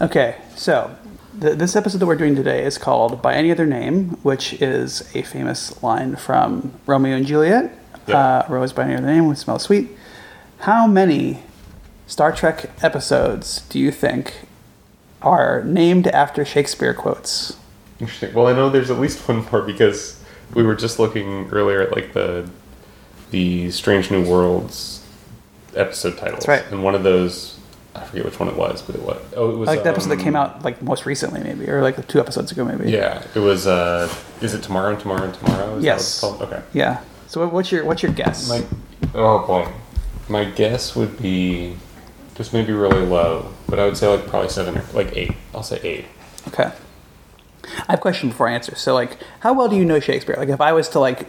Okay, so th- this episode that we're doing today is called By Any Other Name, which is a famous line from Romeo and Juliet. Yeah. Uh, Rose by Any Other Name would smell sweet. How many Star Trek episodes do you think are named after Shakespeare quotes? Interesting. Well, I know there's at least one more because we were just looking earlier at like the the Strange New Worlds episode titles. Right. And one of those, I forget which one it was, but it was. Oh, it was Like the episode that um, came out like most recently, maybe, or like two episodes ago, maybe. Yeah, it was. uh Is it tomorrow and tomorrow and tomorrow? Is Yes. That what? Okay. Yeah. So what's your what's your guess? My oh boy, my guess would be just maybe really low, but I would say like probably seven or like eight. I'll say eight. Okay. I have a question before I answer. So, like, how well do you know Shakespeare? Like, if I was to like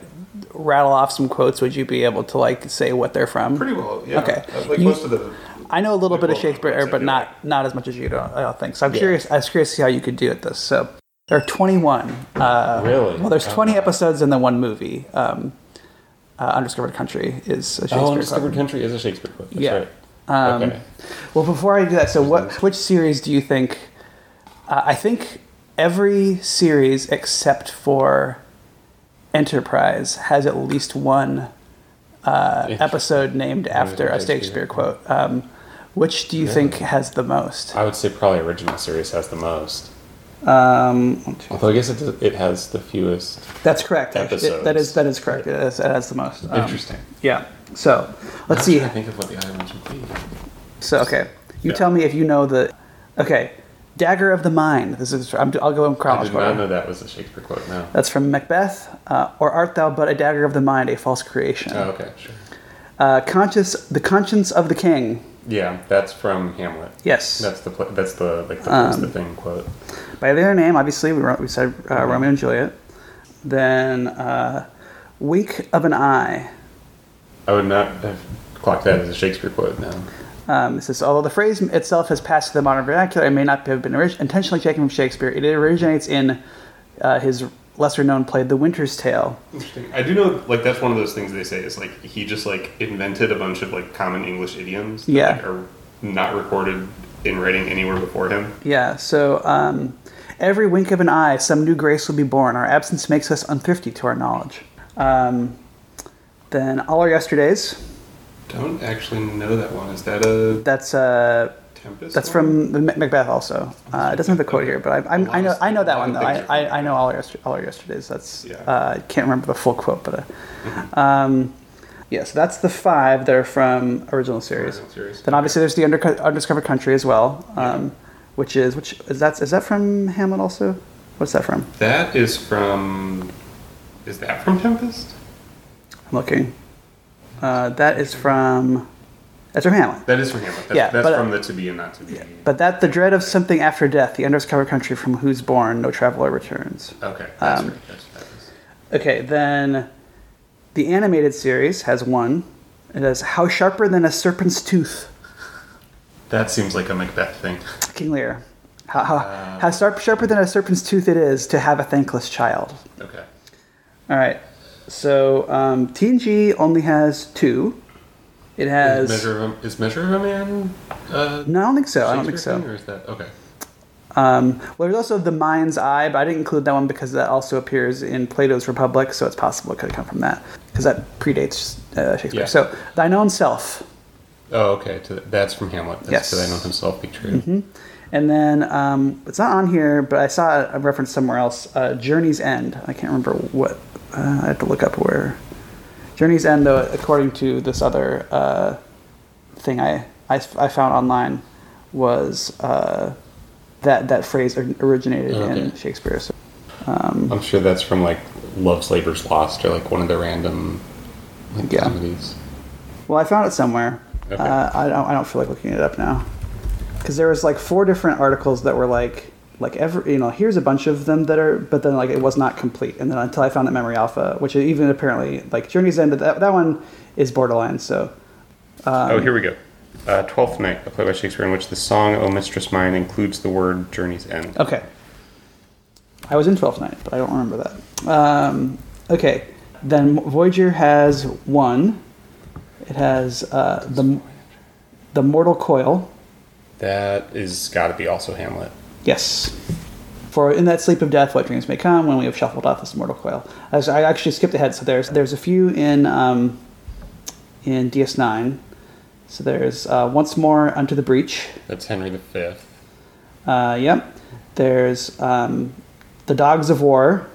rattle off some quotes, would you be able to like say what they're from? Pretty well. Yeah. Okay. Like You- most of the. I know a little bit of Shakespeare, but not not as much as you do. I don't think. So I'm Yeah. curious. I was curious to see how you could do at this. So there are 21. Uh, Really? Well, there's 20 Oh. episodes and then one movie. Um, uh, Undiscovered Country is a Shakespeare. Oh. Undiscovered Country is a Shakespeare quote. That's Yeah. right. Um, okay. Well, before I do that, so what? Which series do you think? Uh, I think every series except for Enterprise has at least one uh, episode named after a Shakespeare. Shakespeare quote. Um, which do you think has the most? I would say probably original series has the most. Um, one, two- Although I guess it, does- it has the fewest. that's correct. actually. That is that is correct. It has, it has the most. Um, Interesting. Yeah. So let's see. I think of what the other ones would be. So okay, you Yeah. tell me if you know the. Okay, Dagger of the Mind. This is. I'm, I'll go in I did not know that was a Shakespeare quote. No. That's from Macbeth. Uh, or art thou but a dagger of the mind, a false creation? Oh, okay, sure. Uh, conscious, the conscience of the king. Yeah, that's from Hamlet. Yes. That's the that's the like the, Um, the thing quote. By their name, obviously, we, we said uh, Romeo and Juliet. Then, uh, wink of an eye. I would not have clocked that as a Shakespeare quote. No. Um, it says, although the phrase itself has passed to the modern vernacular and may not have been orig- intentionally taken from Shakespeare, it originates in uh, his lesser-known play, *The Winter's Tale*. Interesting. I do know, like that's one of those things they say is like he just like invented a bunch of like common English idioms that Yeah. like, are not recorded in writing anywhere before him. Yeah, so um, every wink of an eye, some new grace will be born. Our absence makes us unthrifty to our knowledge. Um, then all our yesterdays. Don't actually know that one. Is that a That's uh, Tempest? that's one? from the Macbeth also. Uh, it doesn't have the quote here, but I, I know I know that one though. I, I, I know all our all our yesterdays. That's Yeah. uh, I can't remember the full quote, but uh, um, yeah. So that's the five that are from original series. Original series. Then obviously there's the Underco- undiscovered country as well, um, which is which is that is that from Hamlet also? What's that from? That is from. Is that from Tempest? I'm looking. Uh, that is from. That's from Hamlet. That is from Hamlet. That's, Yeah, that's but- from the to be and not to be. But that the dread of something after death, the undiscovered country from whose bourn no traveler returns. Okay, that's Um, right. That's, that. Okay, then the animated series has one. It has how sharper than a serpent's tooth. That seems like a Macbeth thing. King Lear. How, how, Uh. how sharp, sharper than a serpent's tooth it is to have a thankless child. Okay. All right. So um, TNG only has two. It has. Is Measure of a, is Measure of a Man? Uh, no, I don't think so. I don't think so. Or is that okay? Um, well, there's also the Mind's Eye, but I didn't include that one because that also appears in Plato's Republic, so it's possible it could have come from that because that predates uh, Shakespeare. Yeah. So, thine own self, Oh, okay. That's from Hamlet. That's Yes. To I know himself be true. and then um, it's not on here, but I saw a reference somewhere else. Uh, Journey's End. I can't remember what. Uh, I have to look up where. Journey's End, though, according to this other uh, thing I, I, I found online, was uh, that that phrase originated in Okay. Shakespeare. So, I'm sure that's from like Love's Labor's Lost or like one of the random like, Yeah. comedies. Well, I found it somewhere. Okay. Uh, I don't. I don't feel like looking it up now, because there was like four different articles that were like, like every you know, here's a bunch of them that are, but then like it was not complete, and then until I found that Memory Alpha, which even apparently like Journey's End, that that one is borderline. So oh, here we go. Uh, Twelfth Night, a play by Shakespeare in which the song "O Mistress Mine" includes the word "Journey's End." okay, I was in Twelfth Night, but I don't remember that. Um, okay, then Voyager has one. It has uh, the the Mortal Coil That is got to be also Hamlet. Yes. For in that sleep of death, what dreams may come when we have shuffled off this mortal coil. As I actually skipped ahead, so there's there's a few in um, in DS9. So there's uh, once more unto the breach. That's Henry V. Uh, yep. There's um, the dogs of war.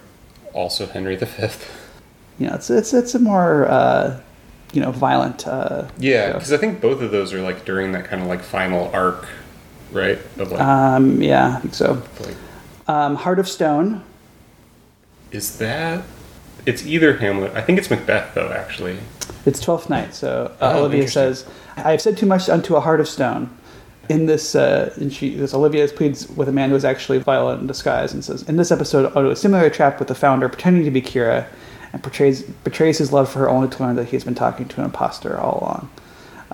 Also Henry V. You know, it's it's it's a more uh, you know violent. Uh, Yeah, because I think both of those are like during that kind of like final arc, right? Of like, Um, yeah, I think so. like Um, Heart of Stone. is that? It's either Hamlet. I think it's Macbeth though. Actually, It's Twelfth Night. So uh, Oh, Olivia interesting. says, "I have said too much unto a heart of stone." In this, uh, and she, this Olivia pleads with a man who is actually Violet in disguise, and says, "In this episode, Odo is similarly trapped with the founder, pretending to be Kira, and portrays betrays his love for her only to learn that he has been talking to an imposter all along."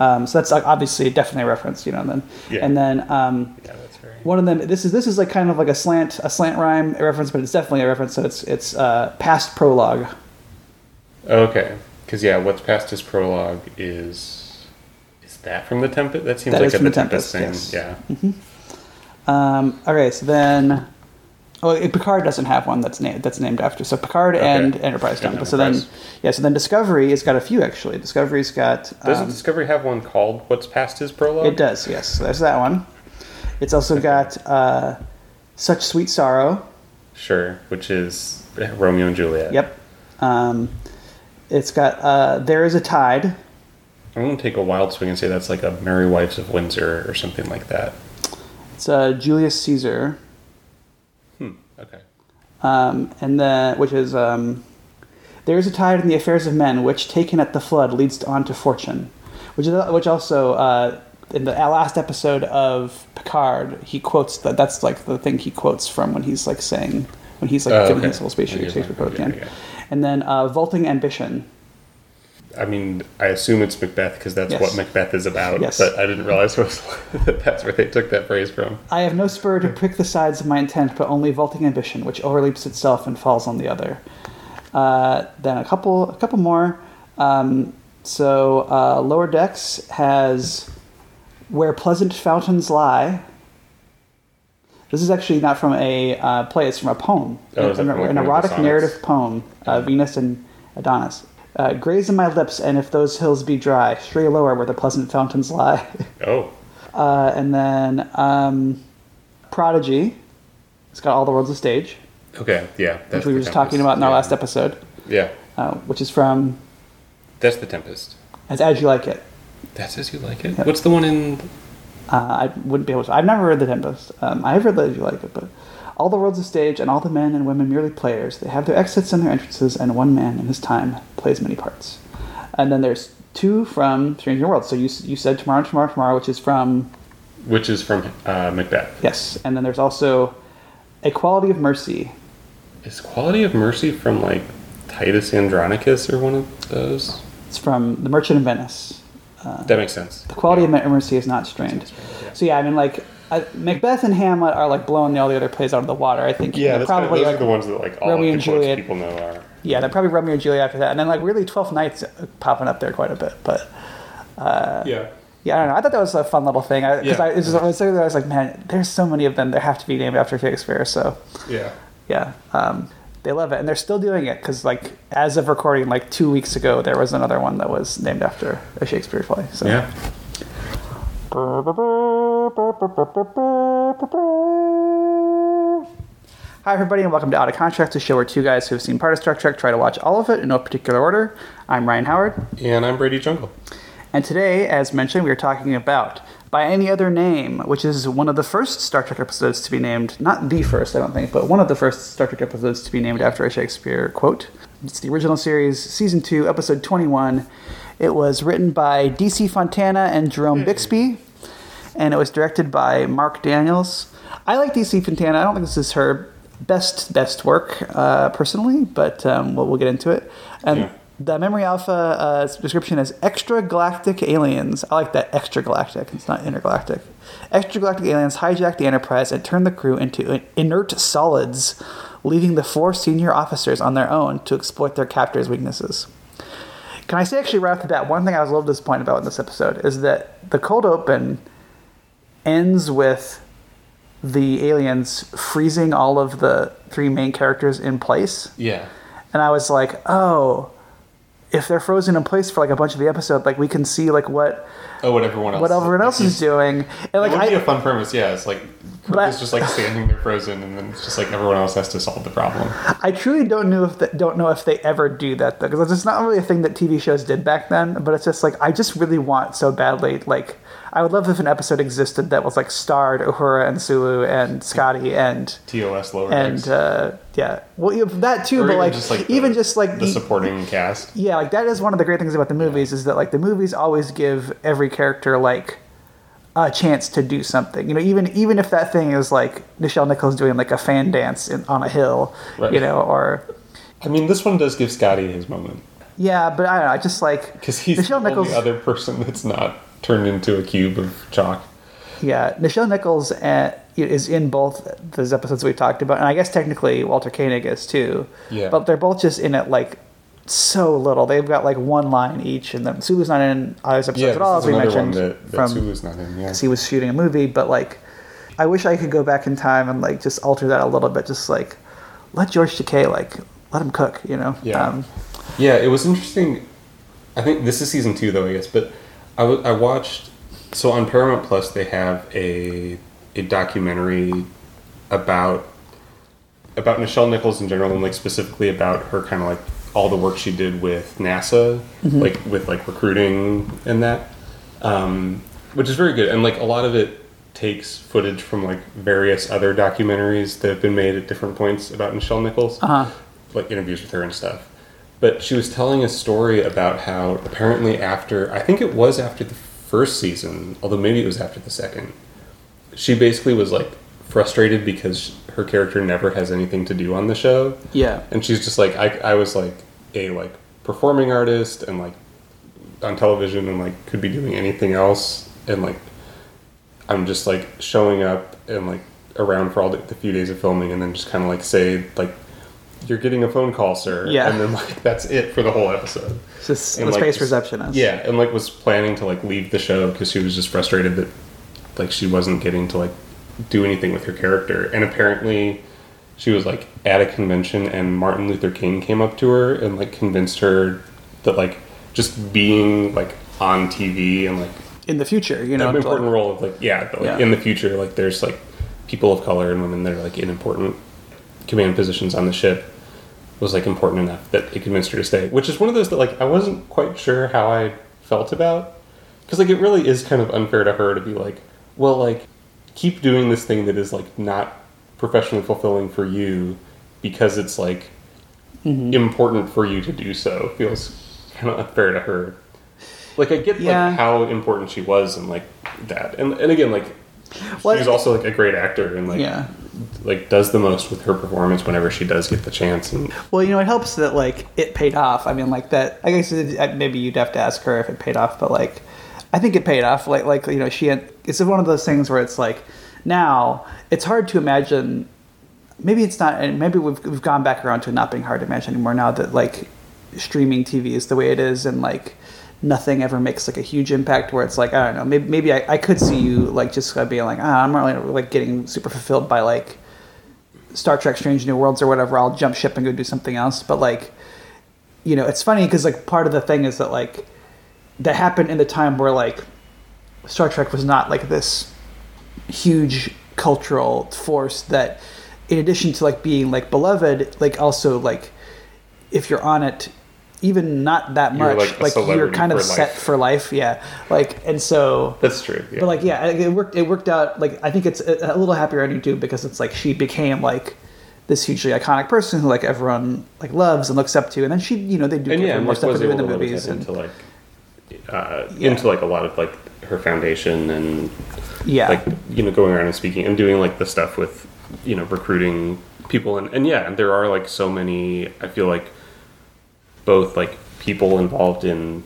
Um, so that's obviously definitely a reference, you know. Then, Yeah. and then um, yeah, one of them. This is this is like kind of like a slant a slant rhyme reference, but it's definitely a reference. So it's it's uh, past prologue. Okay, because yeah, what's past his prologue is is that from the Tempest? That seems That like a from the Tempest, Tempest, thing. yes. Yeah. Um, okay, so then, oh, Picard doesn't have one that's named that's named after. So Picard and Enterprise don't. But so then, yeah, so then Discovery has got a few actually. Discovery's got. Doesn't Um, Discovery have one called "What's Past His Prologue"? it does, yes. So there's that one. It's also got uh, such sweet sorrow. Sure, which is Romeo and Juliet. Yep. Um, it's got uh, there is a tide. I'm gonna take a wild swing and say that's like a Merry Wives of Windsor or something like that. It's uh, Julius Caesar. Okay. um, and then which is um, there is a tide in the affairs of men which taken at the flood leads on to fortune which is which also uh, in the last episode of Picard he quotes that that's like the thing he quotes from when he's like saying when he's like Oh, giving okay. his whole speech Shakespeare quote at the end. and then uh, vaulting ambition I mean, I assume it's Macbeth because that's Yes. what Macbeth is about. Yes. But I didn't realize that's where they took that phrase from. I have no spur to prick the sides of my intent, but only vaulting ambition, which overleaps itself and falls on the other. Uh, then a couple, a couple more. Um, so uh, lower decks has where pleasant fountains lie. This is actually not from a uh, play; it's from a poem, Oh, an, an the erotic narrative poem, uh, Venus and Adonis. Uh, graze in my lips, and if those hills be dry, stray lower where the pleasant fountains lie. Oh, Uh, and then um, Prodigy. It's got all the worlds of stage, okay, yeah. That's which we were just talking about in our Yeah. last episode, Yeah, uh, which is from that's the Tempest. As As You Like It. That's as you like it. Yep. What's the one in? Uh, I wouldn't be able to. I've never read The Tempest. Um, I have read As You Like It, but all the worlds a stage and all the men and women merely players. They have their exits and their entrances, and one man in his time plays many parts. And then there's two from Strange New Worlds. So you you said Tomorrow, Tomorrow, Tomorrow, which is from Which is from uh, Macbeth. yes, and then there's also A Quality of Mercy. Is Quality of Mercy from like Titus Andronicus or one of those? It's from The Merchant of Venice. That makes sense. The quality of mercy is not strained. Yeah. So yeah, I mean, like I, Macbeth and Hamlet are like blowing all the other plays out of the water. I think Yeah, they're that's kind of, probably those like, are the ones that like all Romeo and the Juliet. people know are. yeah, they're probably Romeo and Juliet after that, and then like really Twelfth Nights popping up there quite a bit. But yeah. yeah, I don't know. I thought that was a fun little thing because Yeah. I, it was, I was I was like, man, there's so many of them. They have to be named after Shakespeare. So Yeah. yeah, um, they love it, and they're still doing it because like as of recording, like two weeks ago, there was another one that was named after a Shakespeare play. So. Yeah. Hi, everybody, and welcome to Out of Contract, a show where two guys who have seen part of Star Trek try to watch all of it in no particular order. I'm Ryan Howard, And I'm Brady Jungle. and today, as mentioned, we are talking about By Any Other Name, which is one of the first Star Trek episodes to be named, not the first, I don't think, but one of the first Star Trek episodes to be named after a Shakespeare quote. It's the original series, Season 2, Episode 21. It was written by DC Fontana and Jerome Bixby, and it was directed by Mark Daniels. I like DC Fontana. I don't think this is her best best work uh, personally, but um, we'll, we'll get into it. And Yeah. the Memory Alpha uh, description is extra galactic aliens. I like that extra galactic. It's not intergalactic. Extra galactic aliens hijack the Enterprise and turn the crew into inert solids, leaving the four senior officers on their own to exploit their captors' weaknesses. Can I say actually right off the bat, one thing I was a little disappointed about in this episode is that the cold open ends with the aliens freezing all of the three main characters in place. Yeah. And I was like, oh, if they're frozen in place for like a bunch of the episode, like we can see like what Oh, what everyone else. what everyone else is doing. And It like would be a I, fun premise. Yeah, it's like But Kirk I- is just like standing there frozen, and then it's just like everyone else has to solve the problem. I truly don't know if the, don't know if they ever do that though, because it's not really a thing that TV shows did back then. But it's just like I just really want so badly. Like I would love if an episode existed that was like starred Uhura and Sulu and Scotty and TOS lower and uh, yeah, well yeah, that too. Or but like, just, like, the- even just like the the- supporting cast. yeah, like that is one of the great things about the movies is that like the movies always give every character like a chance to do something. You know, even even if that thing is like Nichelle Nichols doing like a fan dance in, on a hill, Right. you know, or I mean, this one does give Scotty his moment yeah, but I don't know, I just like because he's Nichelle the Nichols. only other person that's not turned into a cube of chalk. Yeah, Nichelle Nichols uh, is in both those episodes we talked about, and I guess technically Walter Koenig is too. Yeah. But they're both just in it like so little. They've got like one line each, and then Sulu's not in all those episodes Yeah, at all, as we mentioned that, that from Sulu's not in. Yeah. because he was shooting a movie. But like, I wish I could go back in time and like just alter that a little bit. Just like let George Takei like let him cook, you know? Yeah. Um, Yeah, it was interesting. I think this is season two, though, I guess. But I, w- I watched. So on Paramount Plus, they have a a documentary about about Nichelle Nichols in general, and like specifically about her kind of like all the work she did with NASA, like with like recruiting and that, um, which is very good. And like a lot of it takes footage from like various other documentaries that have been made at different points about Nichelle Nichols uh-huh. like interviews with her and stuff. But she was telling a story about how apparently after I think it was after the first season, although maybe it was after the second, she basically was like frustrated because her character never has anything to do on the show. Yeah. And she's just like I I was like a like performing artist and like on television and like could be doing anything else and like I'm just like showing up and like around for all the, the few days of filming and then just kind of like say like you're getting a phone call sir Yeah. and then like that's it for the whole episode just And, the like, space receptionist. yeah and like was planning to like leave the show because she was just frustrated that like she wasn't getting to like do anything with her character and apparently she was like at a convention and Martin Luther King came up to her and like convinced her that like just being like on TV and like In the future, you know. an important like- role of like yeah, but, like Yeah. in the future like there's like people of color and women that are like in important command positions on the ship was like important enough that it convinced her to stay which is one of those that like i wasn't quite sure how i felt about because like it really is kind of unfair to her to be like well like keep doing this thing that is like not professionally fulfilling for you because it's like Mm-hmm. important for you to do so feels kind of unfair to her like i get Yeah. like how important she was and like that and and again like Well, she's also like a great actor and like Yeah. like does the most with her performance whenever she does get the chance and Well, you know, it helps that like it paid off. I mean, like that. I guess it, maybe you'd have to ask her if it paid off, but like, I think it paid off. Like, like you know, she had. It's one of those things where it's like, now it's hard to imagine. Maybe it's not, and maybe we've we've gone back around to not being hard to imagine anymore. Now that like streaming TV is the way it is, and like nothing ever makes like a huge impact. Where it's like I don't know, maybe maybe I, I could see you like just being like, ah, I'm really like getting super fulfilled by like Star Trek Strange New Worlds or whatever, I'll jump ship and go do something else. But like, you know, it's funny because like part of the thing is that like that happened in the time where like Star Trek was not like this huge cultural force that in addition to like being like beloved, like also like if you're on it even not that You're, much, like, like, you're kind of set life. for life. Yeah. Like and so that's true yeah. but like, yeah, it worked. It worked out. Like, I think it's a, a little happier ending too because it's like she became like this hugely iconic person who like everyone like loves and looks up to, and then she, you know, they do and yeah more stuff to do in the to let her movies. And, into like uh, Yeah. into like a lot of like her foundation and yeah, like you know going around and speaking and doing like the stuff with you know recruiting people and and yeah and there are like so many i feel like both like people involved in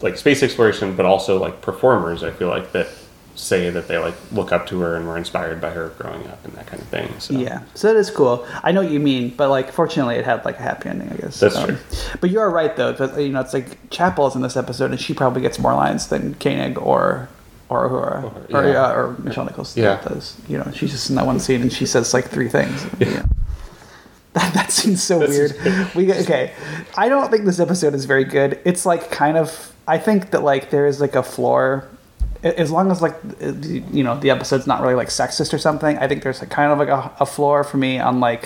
like space exploration but also like performers i feel like that say that they like look up to her and were inspired by her growing up and that kind of thing so yeah. So that is cool. I know what you mean, but like, fortunately, it had like a happy ending, I guess. That's Um, true. But you are right though. That, you know, it's like Chapel is in this episode, and she probably gets more lines than Koenig or or or Uhura, or, yeah. yeah, or Nichelle Nichols Yeah. does. You know, she's just in that one scene and she says like three things. you know. That, that scene's so That's weird. just- We okay. I don't think this episode is very good. It's like kind of. I think that like there is like a floor. A- As long as like uh, you know the episode's not really like sexist or something, I think there's like kind of like a, a floor for me on like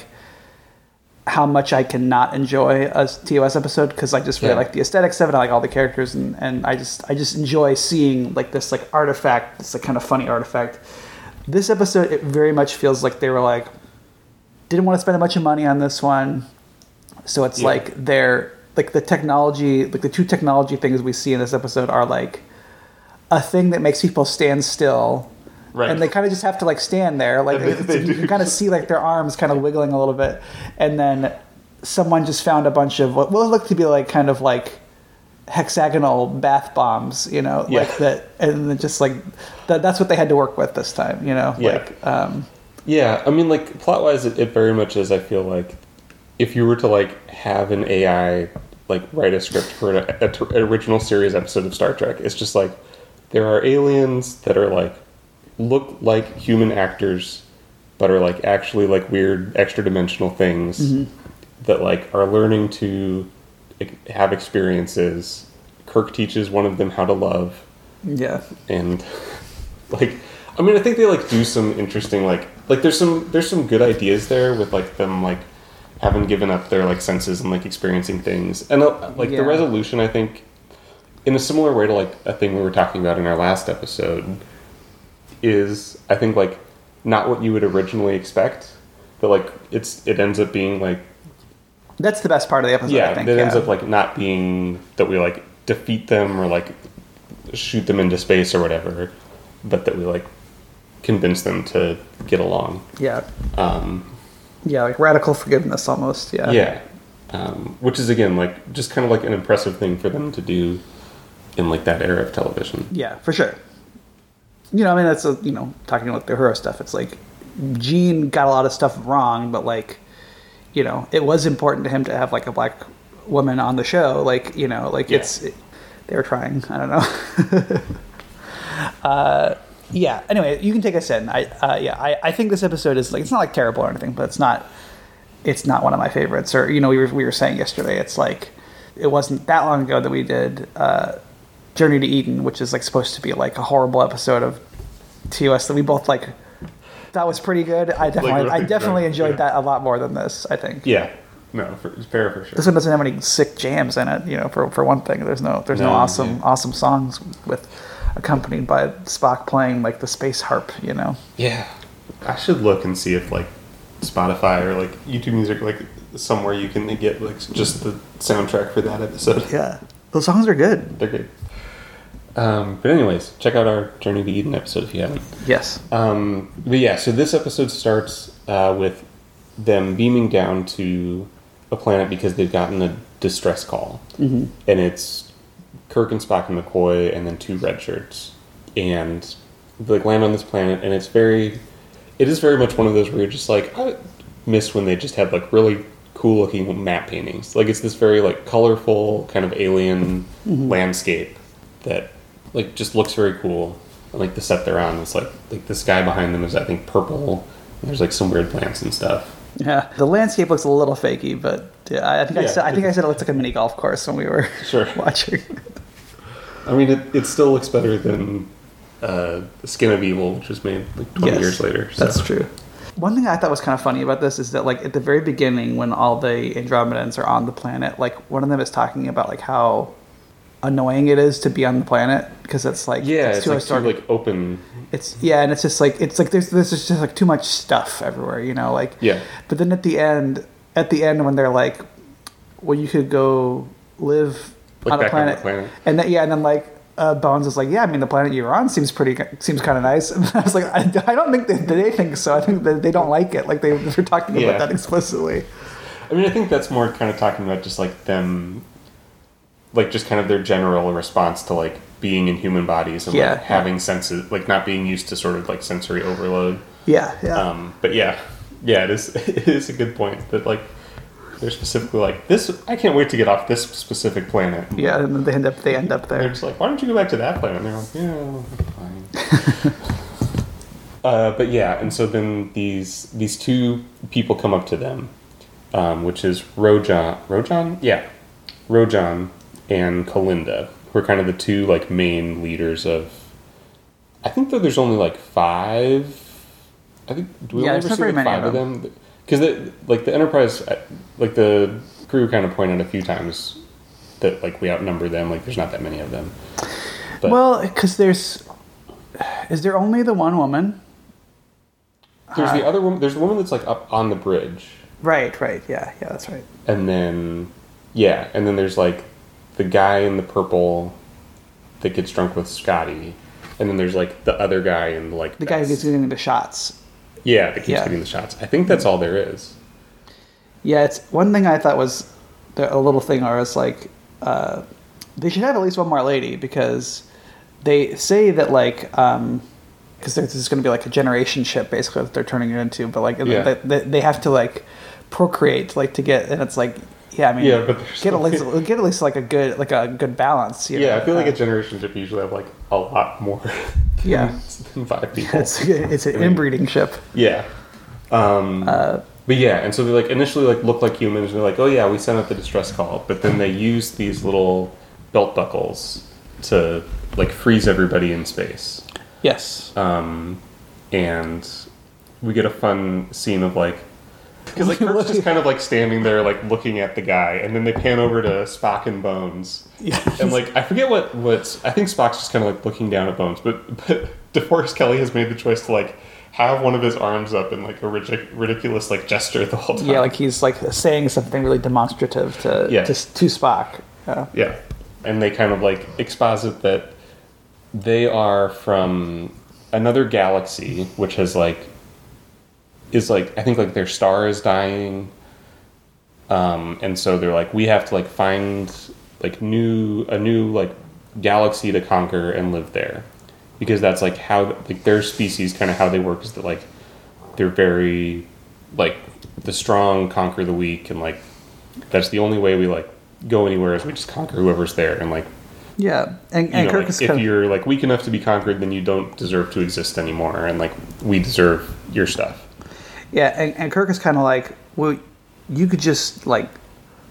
how much I cannot enjoy a TOS episode because I just really Yeah. like the aesthetics of it. I like all the characters and, and I just I just enjoy seeing like this like artifact, this like kind of funny artifact. This episode it very much feels like they were like didn't want to spend a bunch of money on this one. So it's Yeah. like they're like the technology like the two technology things we see in this episode are like a thing that makes people stand still Right. and they kind of just have to like stand there like they- they you can kind of see like their arms kind of wiggling a little bit and then someone just found a bunch of what will look to be like kind of like hexagonal bath bombs you know Yeah. like that and then just like that, that's what they had to work with this time you know Yeah. like um Yeah, I mean, like plot wise, it, it very much is. I feel like if you were to like have an AI like write a script for an, a, a- an original series episode of Star Trek, it's just like there are aliens that are like look like human actors, but are like actually like weird extra dimensional things that like are learning to have experiences. Kirk teaches one of them how to love yeah and like i mean i think they like do some interesting like like there's some there's some good ideas there with like them like having given up their like senses and like experiencing things and uh, like Yeah. the resolution i think in a similar way to like a thing we were talking about in our last episode is i think like not what you would originally expect but like it's it ends up being like that's the best part of the episode yeah i think it ends up like not being that we like defeat them or like shoot them into space or whatever but that we like convince them to get along. Yeah. Um yeah like radical forgiveness almost yeah. Yeah um, which is again like just kind of like an impressive thing for them to do in like that era of television Yeah, for sure. You know, I mean, that's a, you know, talking about the hero stuff. It's like Gene got a lot of stuff wrong, but like, you know, it was important to him to have like a black woman on the show. Like, you know, like Yeah. it's it, they were trying. I don't know. uh, yeah. Anyway, you can take us in. I uh, yeah, I, I think this episode is like it's not like terrible or anything, but it's not it's not one of my favorites. Or you know, we were we were saying yesterday, it's like it wasn't that long ago that we did uh, Journey to Eden, which is like supposed to be like a horrible episode of TOS that we both like. That was pretty good. I definitely, I definitely good, enjoyed yeah. that a lot more than this. I think yeah no for, it's fair for sure this one doesn't have any sick jams in it. You know, for for one thing, there's no there's no, No, awesome yeah. awesome songs with accompanied by Spock playing like the space harp. You know, yeah i should look and see if like spotify or like youtube music like somewhere you can get like just the soundtrack for that episode yeah, those songs are good. They're good. Um, but anyways, check out our Journey to Eden episode if you haven't. Yes. Um, but yeah, so this episode starts uh, with them beaming down to a planet because they've gotten a distress call, mm-hmm. and it's Kirk and Spock and McCoy, and then two red shirts, and they like, land on this planet, and it's very, it is very much one of those where you're just like, I miss when they just had like really cool looking map paintings. Like it's this very like colorful kind of alien landscape that like just looks very cool. Like the set they're on, it's like like the sky behind them is I think purple. And there's like some weird plants and stuff. Yeah, the landscape looks a little fakey, but yeah, I think I said I think I said it looks like a mini golf course when we were Sure. watching. I mean, it, it still looks better than uh, Skin of Evil, which was made like 20 Yes, years later. So. That's true. One thing I thought was kind of funny about this is that, like, at the very beginning, when all the Andromedans are on the planet, like, one of them is talking about like how annoying it is to be on the planet because it's like Yeah, it's, too like, too, like open. it's yeah, and it's just like it's like there's there's just like too much stuff everywhere, you know, like Yeah. But then at the end, at the end when they're like, well, you could go live Like on a back on planet, planet. and then yeah, and then like. Uh, Bones is like, yeah, I mean, the planet you're on seems pretty, seems kind of nice. And I was like, I, I don't think that they think so. I think that they don't like it. Like they, they're talking Yeah. about that explicitly. I mean, I think that's more kind of talking about just like them, like just kind of their general response to like being in human bodies and Yeah. like having senses, like not being used to sort of like sensory overload. Yeah, yeah. Um, but yeah, yeah, it is. It is a good point that like they're specifically like this. I can't wait to get off this specific planet. Yeah, and then they end up they end up there. They're just like, why don't you go back to that planet? And they're like, yeah, fine. uh, but yeah, and so then these these two people come up to them, um, which is Rojan, Rojan, yeah, Rojan and Kalinda, who are kind of the two like main leaders of. I think that there's only like five. I think do we Yeah, ever see like five of them? Because like the Enterprise, uh, like the crew kind of pointed a few times that like we outnumber them. Like there's not that many of them. But- Well, because there's is there only the one woman? There's the other woman. There's the woman that's like up on the bridge, Right, right, yeah, yeah, that's right. and then yeah, and then there's like the guy in the purple that gets drunk with Scotty, and then there's like the other guy in like The guy who gets getting the shots. yeah that keeps Yeah. getting the shots. I think that's all there is. Yeah, it's one thing I thought was a little thing, or was like uh, they should have at least one more lady because they say that like because there's this is going to be like a generation ship basically that they're turning it into, but like Yeah. they, they, they have to like procreate like to get, and it's like yeah, I mean Yeah, but get at least get at least like a good like a good balance. Yeah, know? I feel like Uh, a generation ship usually have like a lot more. Yeah. than five people. it's it's an I mean- inbreeding ship. Yeah. Um, Uh, but yeah, and so they like initially like look like humans. And they're like, oh yeah, we sent out the distress call, but then they use these little belt buckles to like freeze everybody in space. Yes. Um, and we get a fun scene of like because like Kirk's just kind of like standing there like looking at the guy, and then they pan over to Spock and Bones, Yeah. and like I forget what what I think Spock's just kind of like looking down at Bones, but but DeForest Kelley has made the choice to like have one of his arms up in like a ridic- ridiculous like gesture the whole time. Yeah, like he's like saying something really demonstrative to Yeah. to, to Spock. Yeah. Yeah. And they kind of like exposit that they are from another galaxy, which has like is like I think like their star is dying. Um, and so they're like, we have to like find like new a new like galaxy to conquer and live there. Because that's like how like their species kind of how they work is that like they're very like the strong conquer the weak and like that's the only way we like go anywhere is we just conquer whoever's there and like Yeah, and, you and know Kirk like, if of, you're like weak enough to be conquered then you don't deserve to exist anymore and like we deserve your stuff yeah, and, and Kirk is kind of like, well, you could just like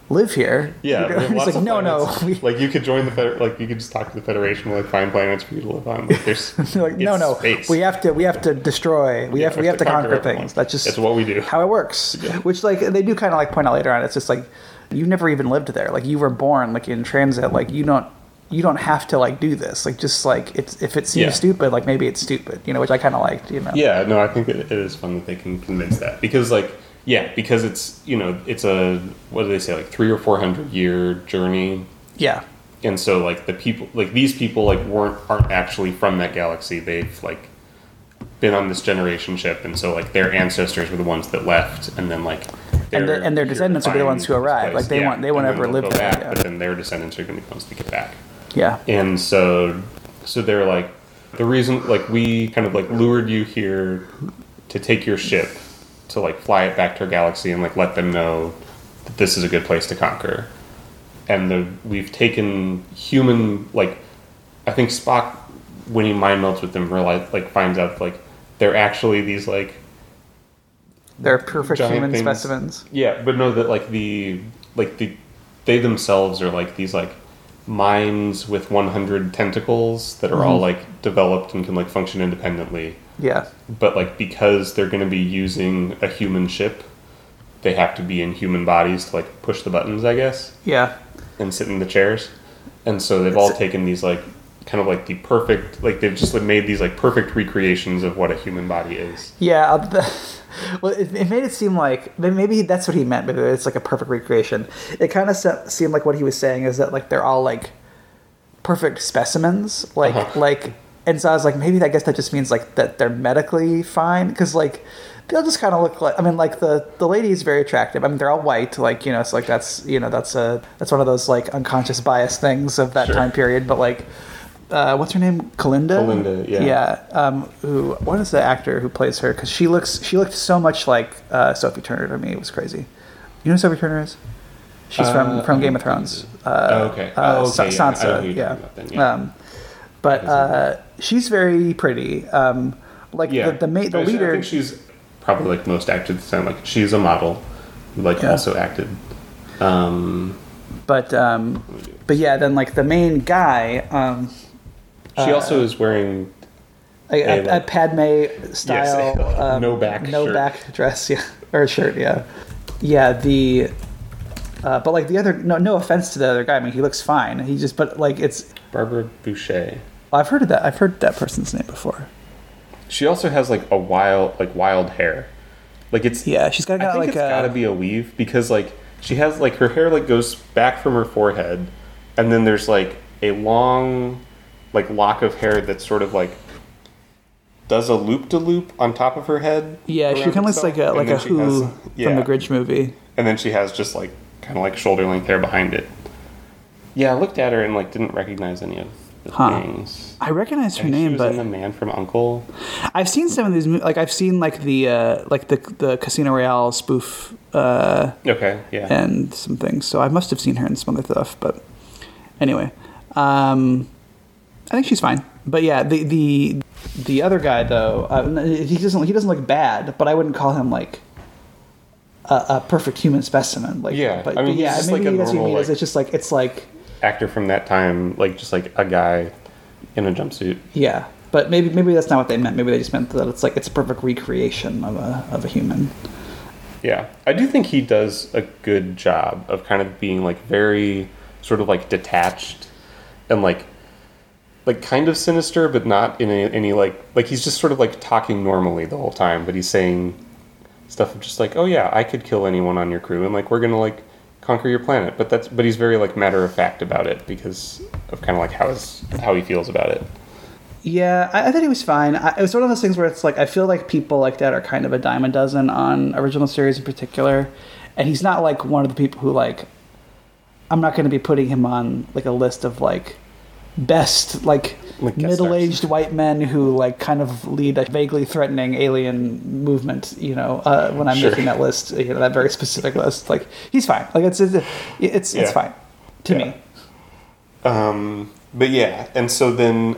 live here. yeah You know? he's like, no, no, planets. like you could join the feder- like you could just talk to the federation like find planets for you to live on like there's like, no, no, space. we have to, we have to destroy, we Yeah, have, we have to conquer, everyone. things. That's just it's what we do how it works. Which like they do kind of like point out later on. It's just like you never even lived there. Like you were born like in transit. Like you don't. You don't have to like do this. Like just like it's if it seems Yeah. stupid, like maybe it's stupid, you know, which I kind of liked, you know. Yeah, no, I think it, it is fun that they can convince that because, like, yeah, because it's you know it's a what do they say like three or four hundred year journey, Yeah. and so like the people like these people like weren't aren't actually from that galaxy. They've like been on this generation ship, and so like their ancestors were the ones that left, and then like And their- and their descendants will be the ones who arrive. Like, they won't- they won't ever live there, back, yeah. But then their descendants are going to be the ones that get back. Yeah. And so, so they're like, the reason, like, we kind of like lured you here to take your ship to like fly it back to our galaxy and like let them know that this is a good place to conquer. And the, we've taken human, like, I think Spock, when he mind melds with them, realize, like, finds out, like, they're actually these, like, They're perfect human things. specimens. yeah, but no, that like the like the they themselves are like these like minds with 100 tentacles that are all mm-hmm. like developed and can like function independently. Yeah. But like because they're going to be using a human ship, they have to be in human bodies to like push the buttons, I guess, Yeah. and sit in the chairs. And so they've all taken these like kind of like the perfect like they've just like made these like perfect recreations of what a human body is. Yeah. uh, The, well, it, it made it seem like maybe that's what he meant. Maybe it's like a perfect recreation. It kind of se- seemed like what he was saying is that like they're all like perfect specimens. Like Uh-huh. like, and so I was like, maybe I guess that just means like that they're medically fine because like. They'll just kind of look like. I mean, like the the lady is very attractive. I mean, they're all white, like you know. It's like that's you know that's a that's one of those like unconscious bias things of that Sure. time period. But like, uh, what's her name? Kalinda. Kalinda, yeah. Yeah. Um, who? What is the actor who plays her? Because she looks she looked so much like uh, Sophie Turner to me. It was crazy. You know who Sophie Turner is? She's from Uh, from I Game of Thrones. Uh, Oh, okay. uh, Oh, okay, Sa- yeah. Sansa. yeah. then, yeah. Um, but uh, she's very pretty. Um, like Yeah, the the, ma- the leader. I think she's probably like most acted at the time. Like she's a model, like Yeah. also acted. Um, but um, but yeah, then like the main guy. Um, she Uh, also is wearing a, a, A, a Padme style Yes, um, no back no shirt. back dress, yeah, or shirt, yeah, yeah. The uh, but like the other, no, no offense to the other guy. I mean, he looks fine. He just, but like it's. Barbara Bouchet. I've heard of that. I've heard that person's name before. She also has like a wild, like wild hair. Like it's Yeah, she's got, got like it's a. got to be a weave because like she has like her hair like goes back from her forehead, and then there's like a long, like lock of hair that's sort of like does a loop to loop on top of her head. yeah, she kind of looks like a like a Who has- from the Grinch movie. and then she has just like kind of like shoulder length hair behind it. Yeah, I looked at her and like didn't recognize any of the Huh. things. I recognize her I name, but in the Man from Uncle. I've seen some of these. Like I've seen like the uh, like the the Casino Royale spoof uh, Okay, yeah. and some things. So I must have seen her in some other stuff. But anyway, um, I think she's fine. But yeah, the the the other guy though, uh, he doesn't he doesn't look bad, but I wouldn't call him like a, a perfect human specimen. Like Yeah, but, I mean, but yeah, maybe like a that's what you normal, mean. is like- It's just like it's like Actor from that time, like just like a guy in a jumpsuit. yeah. But maybe maybe that's not what they meant. Maybe they just meant that it's like it's a perfect recreation of a of a human. Yeah, I do think he does a good job of kind of being like very sort of like detached and like like kind of sinister, but not in any, any like like he's just sort of like talking normally the whole time, but he's saying stuff of just like, oh yeah, I could kill anyone on your crew, and like we're gonna like conquer your planet. But that's but he's very like matter of fact about it because of kind of like how his how he feels about it. Yeah, I, I thought he was fine. I, it was one of those things where it's like I feel like people like that are kind of a dime a dozen on original series in particular, and he's not like one of the people who like. I'm not going to be putting him on like a list of like best like Like middle-aged white men who like kind of lead a vaguely threatening alien movement. You know, uh, when I'm Sure. making that list, you know, that very specific list. Like he's fine. Like it's it's it's, Yeah. it's fine to Yeah. me. Um, but yeah, and so then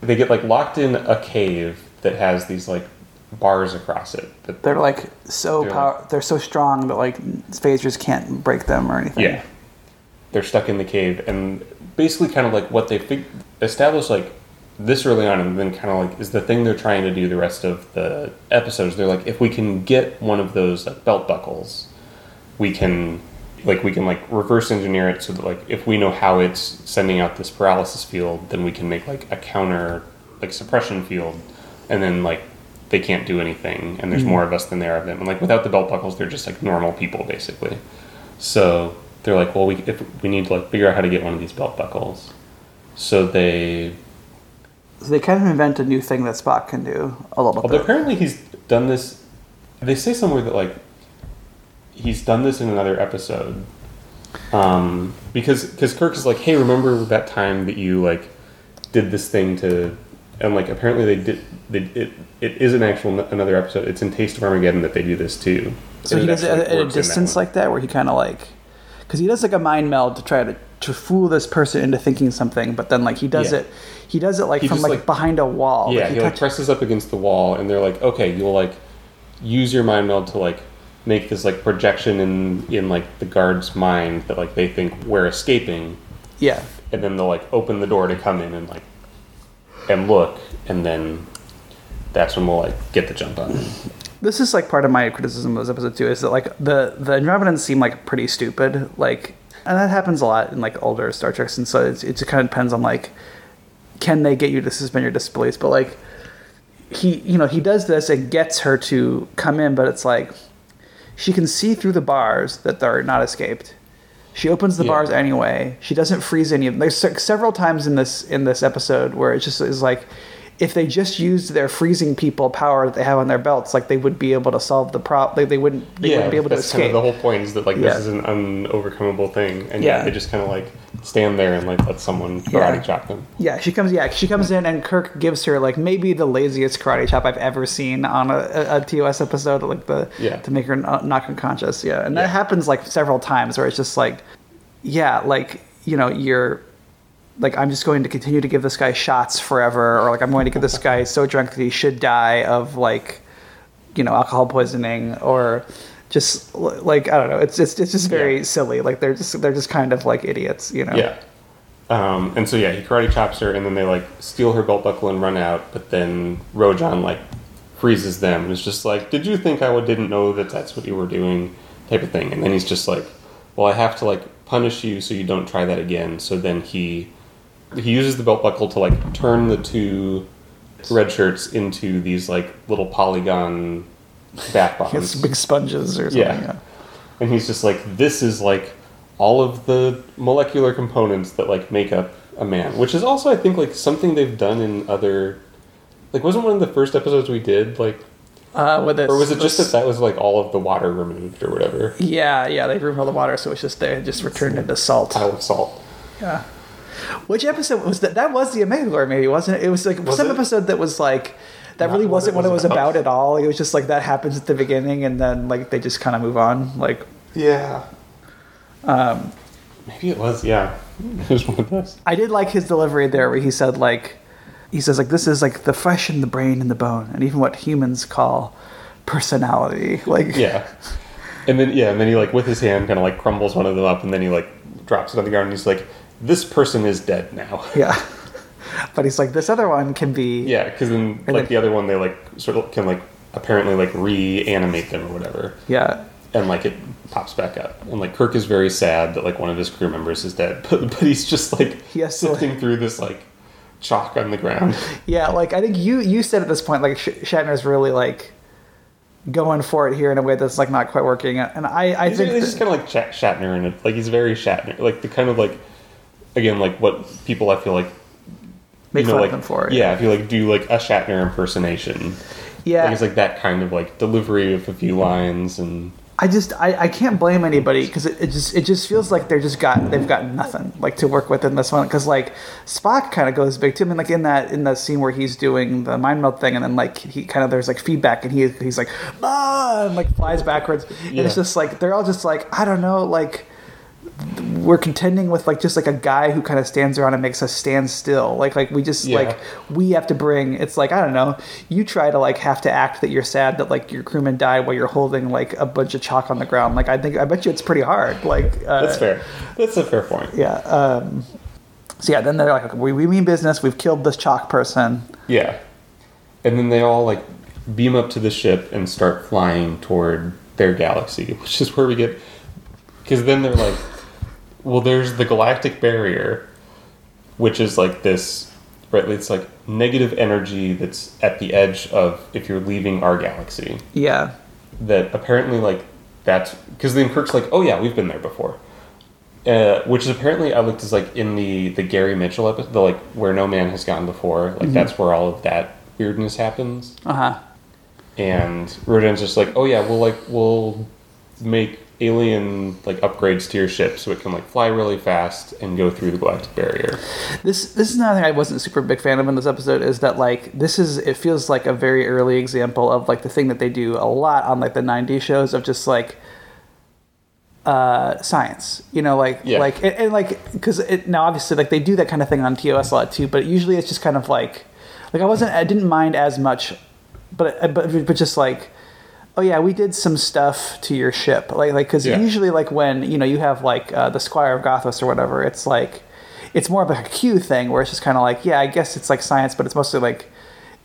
they get like locked in a cave that has these like bars across it. That, They're like so They're power. They're so strong that like phasers can't break them or anything. yeah, they're stuck in the cave, and basically kind of like what they fig- established like this early on, and then kind of like is the thing they're trying to do the rest of the episodes. They're like, if we can get one of those like belt buckles, we can like we can like reverse engineer it so that like if we know how it's sending out this paralysis field then we can make like a counter like suppression field and then like they can't do anything and there's hmm. more of us than there are of them. And like without the belt buckles they're just like normal people basically. So they're like well we if we need to like figure out how to get one of these belt buckles so they So they kind of invent a new thing that Spock can do a little Although bit. apparently he's done this. They say somewhere that like he's done this in another episode. Um, because because Kirk is like, hey, remember that time that you like did this thing to, and like apparently they did. They, it it is an actual another episode. It's in Taste of Armageddon that they do this too. So And he does it actually at, at a works in that distance like that, where he kind of like, because he does like a mind meld to try to to fool this person into thinking something, but then like he does Yeah. it, he does it like He from just, like, like- behind a wall. Yeah, like, he like touch- presses up against the wall, and they're like, okay, you'll like use your mind meld to like make this like projection in in like the guard's mind that like they think we're escaping, yeah, and then they'll like open the door to come in and like and look, and then that's when we'll like get the jump on. This is like part of my criticism of this episode too is that like the the Andromedans seem like pretty stupid like and that happens a lot in like older Star Treks and so it's, it just kind of depends on like can they get you to suspend your disbelief but like he you know he does this and gets her to come in but it's like she can see through the bars that they're not escaped. She opens the Yeah. bars anyway. She doesn't freeze any of them there's several times in this in this episode where it just is like if they just used their freezing people power that they have on their belts, like they would be able to solve the problem. Like they wouldn't, they yeah, wouldn't be able to escape. kind of the whole point is that like Yeah. this is an unovercomable thing, and yeah, they just kind of like stand there and like let someone karate Yeah. chop them. Yeah, she comes. Yeah, she comes in, and Kirk gives her like maybe the laziest karate chop I've ever seen on a, a, a TOS episode, like the Yeah. to make her kn- knock unconscious. Yeah, and that happens like several times where it's just like, yeah, like you know you're. Like I'm just going to continue to give this guy shots forever, or like I'm going to get this guy so drunk that he should die of like, you know, alcohol poisoning, or just like I don't know. It's just it's just very Yeah. silly. Like they're just they're just kind of like idiots, you know. Yeah. Um, and so yeah, he karate chops her, and then they like steal her belt buckle and run out. But then Rojan like freezes them and is just like, "Did you think I would didn't know that that's what you were doing?" type of thing. And then he's just like, "Well, I have to like punish you so you don't try that again." So then he he uses the belt buckle to like turn the two red shirts into these like little polygon bath bombs. big sponges or something. Yeah. yeah. and he's just like this is like all of the molecular components that like make up a man which is also i think like something they've done in other like wasn't one of the first episodes we did like Uh, with this, or was it just this- that that was like all of the water removed or whatever Yeah, yeah, they removed all the water, so it's just they just returned into salt. pile of salt Yeah. Which episode was that? That was the Omega maybe, wasn't it? It was like Was some it? episode that was like that Not really wasn't it what it was was about. about. at all. It was just like that happens at the beginning, and then like they just kind of move on. Like yeah um maybe it was yeah it was one of those I did like his delivery there, where he said like he says like this is like the flesh and the brain and the bone, and even what humans call personality. Like yeah and then yeah and then he like with his hand kind of like crumbles one of them up and then he like drops it on the ground and he's like this person is dead now yeah. But he's like this other one can be Yeah, because then like then- the other one, they like sort of can like apparently like reanimate them or whatever, yeah and like it pops back up. And like Kirk is very sad that like one of his crew members is dead, but but he's just like He sifting through this like chalk on the ground. Yeah, like I think you you said at this point, like Sh- Shatner's really like going for it here in a way that's like not quite working, and I I He's, think he's that- just kind of like Shat- Shatner, and it like he's very Shatner, like the kind of like again like what people I feel like make you know fun like of him for it. yeah, if you like do like a Shatner impersonation, yeah. like it's like that kind of like delivery of a few lines and I just I, I can't blame anybody because it, it just it just feels like they're just got they've got nothing like to work with in this one because like Spock kind of goes big too. I mean like in that in the scene where he's doing the mind meld thing and then like he kind of there's like feedback and he he's like ah and like flies backwards and it's just like they're all just like I don't know like we're contending with like just like a guy who kind of stands around and makes us stand still like like we just Yeah. like we have to bring it's like i don't know you try to like have to act that you're sad that like your crewman died while you're holding like a bunch of chalk on the ground like i think i bet you it's pretty hard like uh, that's fair. That's a fair point. yeah um so yeah then they're like okay, we, we mean business we've killed this chalk person Yeah. And then they all like beam up to the ship and start flying toward their galaxy, which is where we get because then they're like, well, there's the galactic barrier, which is like this, right? It's like negative energy that's at the edge of if you're leaving our galaxy. yeah That apparently like that's because then Kirk's like, oh yeah, we've been there before. Uh, which is apparently I looked as like in the the Gary Mitchell episode, the like where no man has gone before. Like that's where all of that weirdness happens. uh-huh And Rojan's just like, oh yeah, we'll like we'll make alien like upgrades to your ship so it can like fly really fast and go through the galactic barrier. this this is another thing I wasn't super big fan of in this episode is that like this is it feels like a very early example of like the thing that they do a lot on like the 90s shows of just like uh science you know like Yeah. like and, and like because it now obviously like they do that kind of thing on TOS a lot too but usually it's just kind of like like I wasn't I didn't mind as much but but but just like oh yeah we did some stuff to your ship like like because Yeah. usually like when you know you have like uh, the squire of gothos or whatever it's like it's more of a q thing where it's just kind of like yeah i guess it's like science but it's mostly like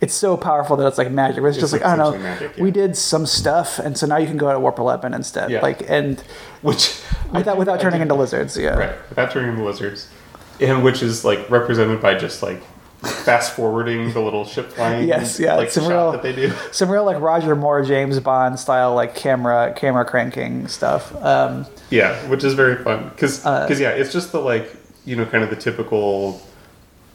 it's so powerful that it's like magic it's, It's just like i don't know magic, yeah. we did some stuff and so now you can go out to warp 11 instead Yeah. like and Which I without did- without I turning did- into lizards yeah Right, without turning into lizards. And which is like represented by just like fast forwarding the little ship flying Yes, yeah, like shot real- that they do. some real like roger moore james bond style like camera camera cranking stuff um Yeah, which is very fun because Uh, yeah, it's just the like you know kind of the typical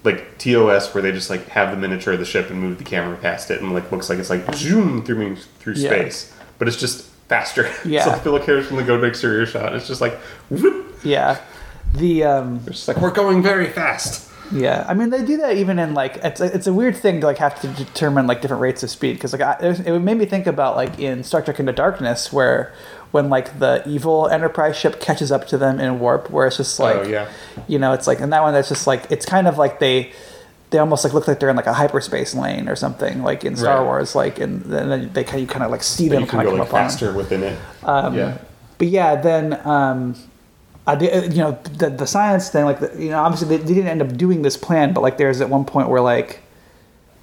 like TOS where they just like have the miniature of the ship and move the camera past it and like looks like it's like zoom through through Yeah. space, but it's just faster. Yeah. so like the look here from the go to exterior shot. It's just like whoop. Yeah. The um It's just like we're going very fast. Yeah, I mean they do that even in like it's a, it's a weird thing to like have to determine like different rates of speed because like I, it made me think about like in Star Trek Into Darkness where when like the evil Enterprise ship catches up to them in warp where it's just like oh yeah. you know it's like in that one that's just like it's kind of like they they almost like look like they're in like a hyperspace lane or something like in Star Right. Wars like and then they kind of, you kind of like see them kind of like come up on faster within it. Um, yeah. But yeah, then um, I did, you know the, the science thing, like the, you know, obviously they, they didn't end up doing this plan, but like there's at one point where like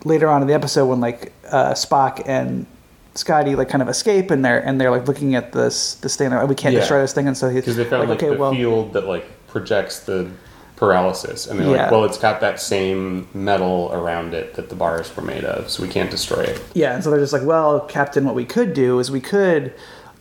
later on in the episode when like uh, Spock and Scotty like kind of escape and they're and they're like looking at this this thing, like, we can't Yeah. destroy this thing, and so he's they found like, okay, the well, field that like projects the paralysis, and they're Yeah. like, well, it's got that same metal around it that the bars were made of, so we can't destroy it. Yeah, and so they're just like, well, Captain, what we could do is we could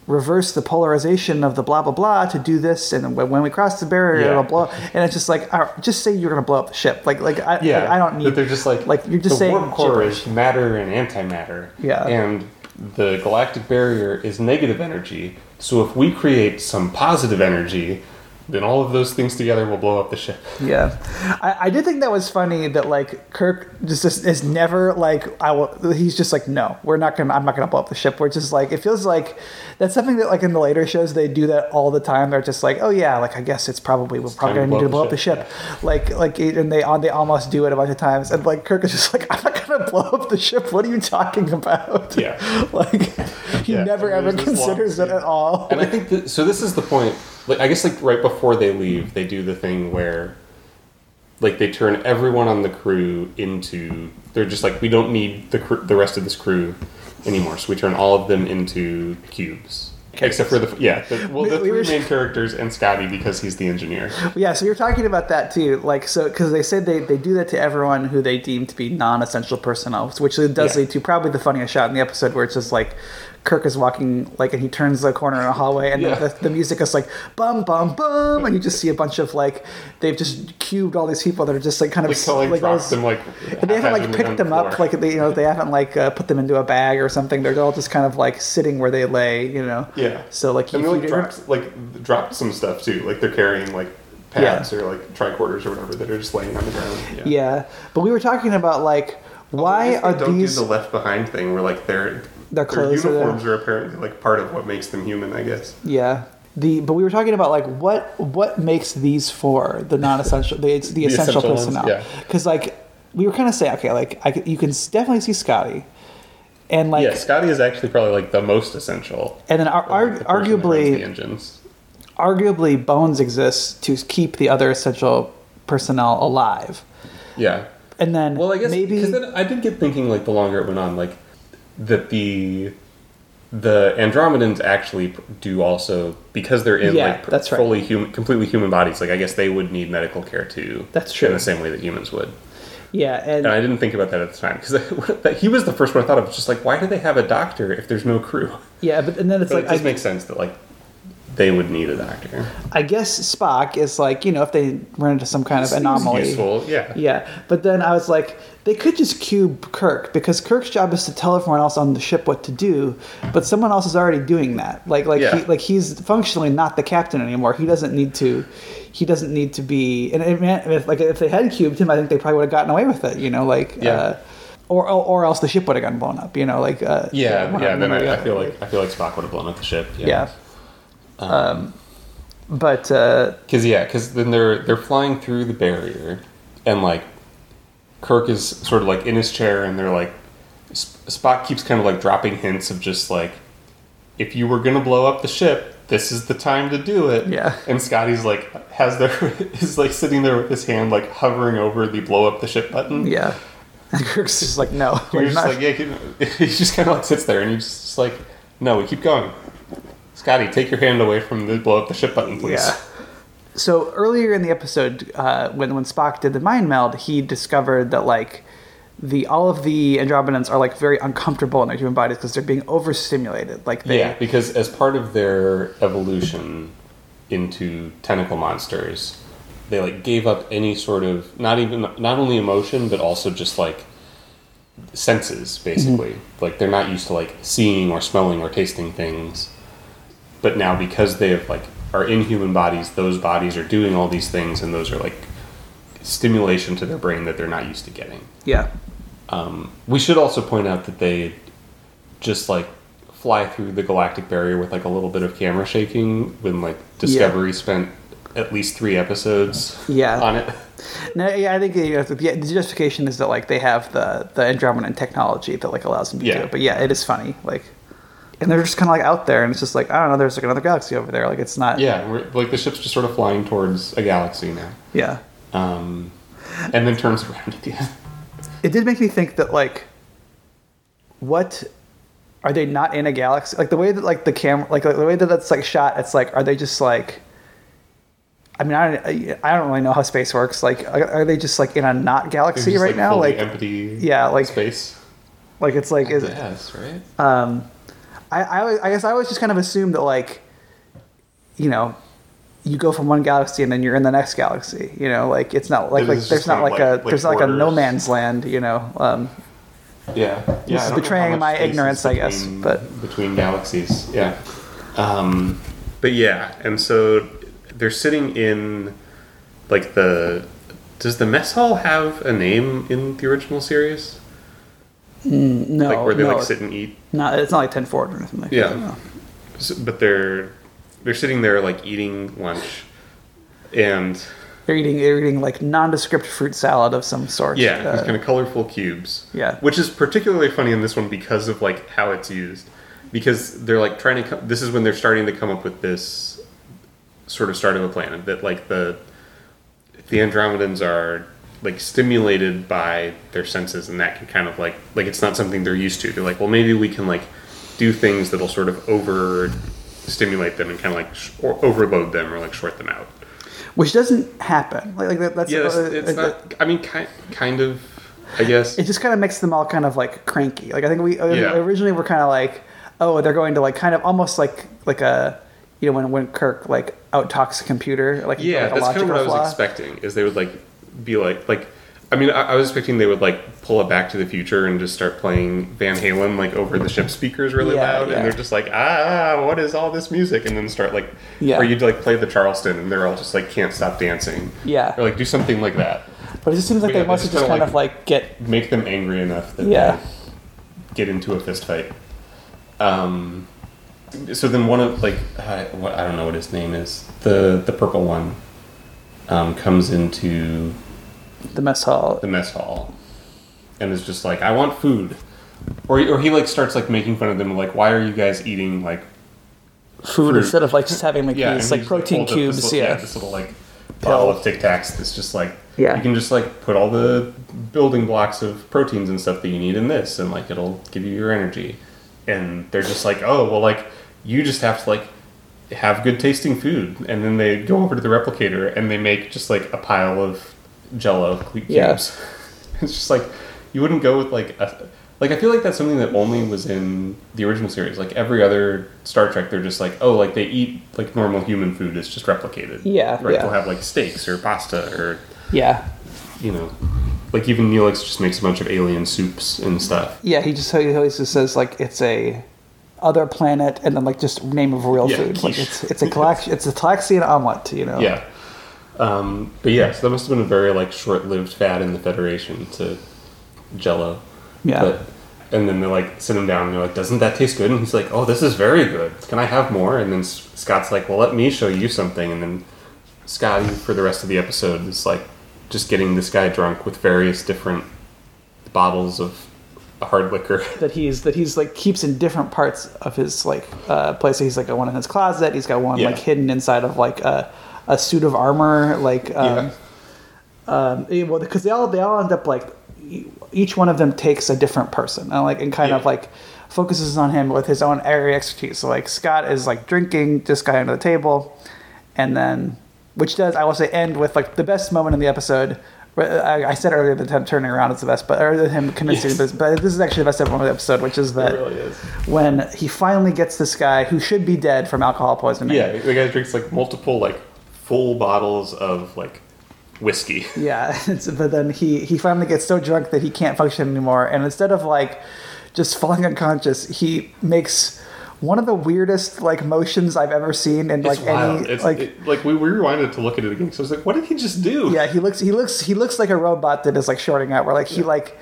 reverse the polarization of the blah blah blah to do this, and when we cross the barrier, Yeah. it'll blow. And it's just like, right, just say you're gonna blow up the ship. Like, like I, Yeah, like, I don't need. But they're just like like you're just the saying warp core is matter and antimatter. Yeah. and the galactic barrier is negative energy. So if we create some positive energy, then all of those things together will blow up the ship. Yeah, I, I did think that was funny that like Kirk just, just is never like I will. He's just like no, we're not gonna. I'm not gonna blow up the ship. We're just like it feels like that's something that like in the later shows they do that all the time. They're just like oh yeah, like I guess it's probably we're probably gonna to need to blow up the ship. Like like and they on they almost do it a bunch of times and like Kirk is just like I'm not gonna blow up the ship. What are you talking about? Yeah. like he Yeah, never ever there's this long considers it at all. And I think that, so. This is the point. Like I guess like right before they leave, they do the thing where, like, they turn everyone on the crew into. They're just like we don't need the cr- the rest of this crew anymore, so we turn all of them into cubes. Except for the yeah, the, well, We- the we three were- main characters and Scotty because he's the engineer. Yeah, so you're talking about that too, like so because they said they, they do that to everyone who they deem to be non-essential personnel, which does Yeah. lead to probably the funniest shot in the episode where it's just like Kirk is walking like and he turns the corner in a hallway and Yeah. the, the music is like bum bum bum and you just see a bunch of like they've just cubed all these people that are just like kind of Like, like, like those- them like. they haven't like picked the them up like they you know they haven't like uh, put them into a bag or something. They're all just kind of like sitting where they lay, you know. yeah. So like and they like dropped like dropped some stuff too. Like they're carrying like pads or like tricorders or whatever that are just laying on the ground. yeah, but we were talking about like why I are don't these do the left behind thing where like their Their clothes are uniforms are apparently like part of what makes them human? I guess. Yeah. The but we were talking about like what what makes these four the non-essential the, it's the, The essential, essential ones, personnel yeah. because like we were kind of saying okay like I, could- you can definitely see Scotty and like yeah, Scotty is actually probably like the most essential. and then ar- ar- the person that runs the arguably engines. arguably Bones exists to keep the other essential personnel alive Yeah. and then Well, I guess maybe because then I did get thinking like the longer it went on, like that the the Andromedans actually do also because they're in Yeah, like that's right. fully human, completely human bodies. Like I guess they would need medical care too. That's true. In the same way that humans would. yeah and And I didn't think about that at the time because he was the first one I thought of. Just like, why do they have a doctor if there's no crew? yeah but and then it's But like it just I, makes sense that like they would need a doctor. I guess Spock is like you know if they run into some kind of anomaly Useful, yeah. Yeah, but then I was like, they could just cube Kirk because Kirk's job is to tell everyone else on the ship what to do, but someone else is already doing that. Like, like, Yeah. he, like he's functionally not the captain anymore. He doesn't need to. He doesn't need to be. And if like if they had cubed him, I think they probably would have gotten away with it. You know, like. Yeah. Uh, or, or, else the ship would have gotten blown up, you know, like uh, Yeah, one- yeah. Then I, I feel like I feel like Spock would have blown up the ship. yeah. Um, but uh, Because yeah, because then they're they're flying through the barrier, and like Kirk is sort of like in his chair, and they're like Sp- Spock keeps kind of like dropping hints of just like if you were gonna blow up the ship, this is the time to do it. Yeah. And Scotty's like has their is like sitting there with his hand like hovering over the blow up the ship button. yeah, and Kirk's just like, no, You're just not- like yeah, he, he just kind of like sits there, and he's just like, no, we keep going. Scotty, take your hand away from the blow up the ship button, please. Yeah. So earlier in the episode, uh, when when Spock did the mind meld, he discovered that like the all of the Andromedans are like very uncomfortable in their human bodies because they're being overstimulated. Like they, Yeah, because as part of their evolution into tentacle monsters, they like gave up any sort of not even not only emotion but also just like senses basically like they're not used to like seeing or smelling or tasting things but now because they have like are in human bodies those bodies are doing all these things and those are like stimulation to their brain that they're not used to getting Yeah. um, we should also point out that they just like fly through the galactic barrier with like a little bit of camera shaking when like discovery spent at least three episodes Yeah. on it No, yeah, I think you know, the, the justification is that like they have the the Andromedan technology that like allows them to do Yeah. it. But yeah, it is funny. Like, and they're just kind of like out there, and it's just like I don't know. There's like another galaxy over there. Like it's not. yeah we're, like the ship's just sort of flying towards a galaxy now Yeah. um, and then turns around at the end It did make me think that like, what are they not in a galaxy? Like the way that like the camera, like the way that that's like shot. It's like are they just like. I mean, I, don't, I don't really know how space works. Like, are they just like in a not galaxy right now? fully Like, empty yeah, like- space like it's like is, yes right Um, I, I, I guess I always just kind of assumed that like, you know, you go from one galaxy and then you're in the next galaxy. You know, like it's not like It like there's not like, like- a like there's not like a no man's land. You know, um, Yeah, yeah. This I is don't know how betraying my space is ignorance, I guess, but- between galaxies, yeah. Um, but yeah, and so they're sitting in like the. Does the mess hall have a name in the original series? no, like where they no, like sit and eat. Not it's not like ten forward or anything like Yeah. that. no. S- But they're they're sitting there like eating lunch, and They're eating they're eating like nondescript fruit salad of some sort. Yeah, Uh, these kind of colorful cubes. Yeah. which is particularly funny in this one because of like how it's used. Because they're like trying to. Co- this is when they're starting to come up with this sort of start of a plan that like the the Andromedans are like stimulated by their senses, and that can kind of like like it's not something they're used to. They're like, well, maybe we can like do things that'll sort of over stimulate them and kind of like sh- or overload them or like short them out. which doesn't happen. Like, like that, that's Yeah, it's, it's uh, not. I mean, kind kind of. I guess. it just kind of makes them all kind of like cranky. Like I think we uh, Yeah. originally were kind of like, oh, they're going to like kind of almost like like a you know when when Kirk like out talks a computer like Yeah, like a that's kind of what I was expecting. Is they would like be like like. I mean, I, I was expecting they would like pull it Back to the Future and just start playing Van Halen like over the ship speakers really Yeah, loud, yeah. and they're just like, ah, what is all this music? And then start like, Yeah. or you'd like play the Charleston, and they're all just like can't stop dancing, Yeah, or like do something like that, but it just seems like But they must have just kind of like get make them angry enough that Yeah. they get into a fist fight. Um, so then one of like I, what, I don't know what his name is the the purple one um, comes into the mess hall. the mess hall and is just like, I want food. Or, or he like starts like making fun of them like why are you guys eating like Food fruit. instead of like just having like yeah these like protein up this cubes. little- yeah. this little like bottle of Tic Tacs that's just like Yeah. you can just like put all the building blocks of proteins and stuff that you need in this and like it'll give you your energy and they're just like oh well like you just have to like have good tasting food and then they go over to the replicator and they make just like a pile of jello cubes Yeah. it's just like you wouldn't go with like a like I feel like that's something that only was in the original series. Like every other Star Trek, they're just like, oh, like they eat like normal human food. It's just replicated. Yeah, right. yeah. They'll have like steaks or pasta or yeah, you know, like even Neelix just makes a bunch of alien soups and stuff. yeah. He just he always just says like it's a other planet and then like just name of real Yeah, food. Like quiche. it's it's a collection. it's a Talaxian omelet. You know. Yeah. Um, but yeah, so that must have been a very like short-lived fad in the Federation to Jello. Yeah. But, and then they like sit him down and they're like, "Doesn't that taste good?" And he's like, "Oh, this is very good. Can I have more?" And then Scott's like, "Well, let me show you something." And then Scotty, for the rest of the episode, is like just getting this guy drunk with various different bottles of hard liquor. that he's that he's like keeps in different parts of his like uh place. He's like got one in his closet. He's got one Yeah. like hidden inside of like a a suit of armor. Like um, yeah. um well because they all they all end up like each one of them takes a different person and like and kind of like focuses on him with his own area expertise. So like Scott is like drinking this guy under the table, and then which does I will say end with like the best moment in the episode. I, I said earlier that him turning around is the best, but or him convincing Yes. this, but this is actually the best moment of the episode, which is that really is. when he finally gets this guy who should be dead from alcohol poisoning. Yeah, the guy drinks like multiple like full bottles of like whiskey. Yeah, it's, but then he he finally gets so drunk that he can't function anymore, and instead of like just falling unconscious, he makes one of the weirdest like motions I've ever seen in like any It's like. it- like we rewinded to look at it again. So I was like, what did he just do? yeah, he looks he looks he looks like a robot that is like shorting out. Where like he like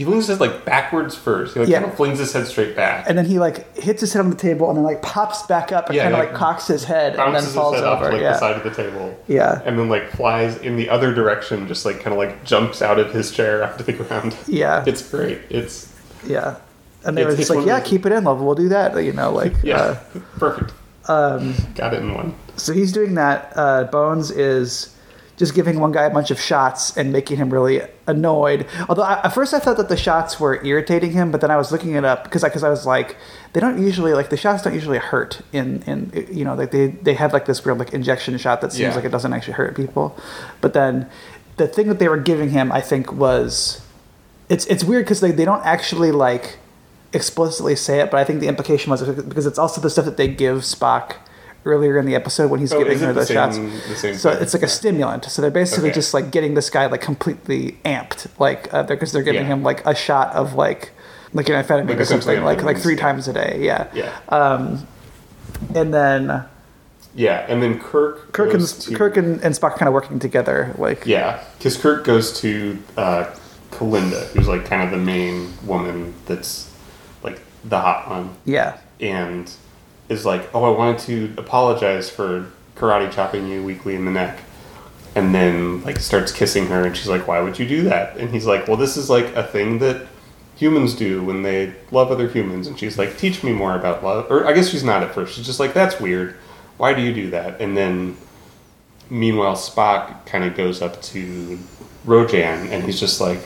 He flings his head like backwards first. He like Yeah. kind of flings his head straight back. and then he like hits his head on the table and then like pops back up and Yeah, kind of like, like cocks his head and then falls over. off like yeah, the side of the table. yeah, And then like flies in the other direction, just like kind of like jumps out of his chair onto the ground. yeah, It's great. It's yeah. And they It's- were just like, yeah, keep it in, love. We'll do that. You know, like yeah, uh, perfect. um, Got it in one. So he's doing that. Uh, Bones is just giving one guy a bunch of shots and making him really annoyed. Although I, at first I thought that the shots were irritating him, but then I was looking it up because because I, was like, they don't usually like the shots don't usually hurt in in you know like they they have like this weird like injection shot that seems Yeah. like it doesn't actually hurt people, but then the thing that they were giving him I think was it's it's weird because they, they don't actually like explicitly say it, but I think the implication was because it's also the stuff that they give Spock earlier in the episode when he's Oh, giving her same- shots. so thing? it's like a stimulant. So they're basically Okay. just like getting this guy like completely amped, like uh, because they're giving Yeah. him like a shot of like like an amphetamine Like or something, like like three times a day. Yeah. Yeah. Um, and then yeah, and then Kirk. Kirk and to- Kirk and, and Spock kind of working together, like Yeah, because Kirk goes to uh, Kelinda, who's like kind of the main woman that's like the hot one, yeah, and is like, "Oh, I wanted to apologize for karate chopping you weekly in the neck," and then like starts kissing her, and she's like, "Why would you do that?" And he's like, "Well, this is like a thing that." Humans do when they love other humans, and she's like, "Teach me more about love." Or I guess she's not at first. She's just like, "That's weird. Why do you do that?" And then Meanwhile, Spock kind of goes up to Rojan and he's just like,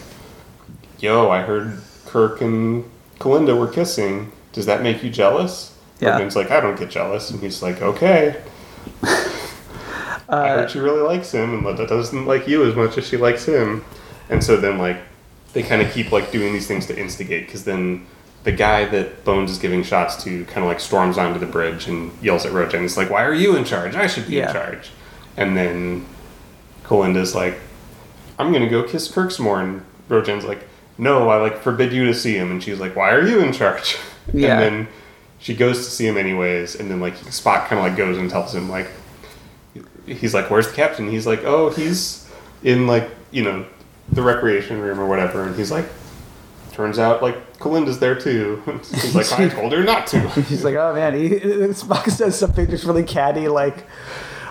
Yo, I heard Kirk and Kelinda were kissing. Does that make you jealous? Yeah. Rojan's like, I don't get jealous. And he's like, Okay. Uh, I heard she really likes him and Linda doesn't like you as much as she likes him. And so then, like, they kind of keep, like, doing these things to instigate because then the guy that Bones is giving shots to kind of, like, storms onto the bridge and yells at Rojan. He's like, Why are you in charge? I should be Yeah. in charge. And then Kelinda's like, I'm gonna go kiss Kirk some more, and Rojan's like, No, I like forbid you to see him, and she's like, Why are you in charge? Yeah. And then she goes to see him anyways, and then like Spock kind of like goes and tells him like, he's like, Where's the captain? He's like, Oh, he's in like you know the recreation room or whatever, and he's like, Turns out like Kelinda's there too. he's like, I told her not to. He's like, oh man, he, Spock says something just really catty, like,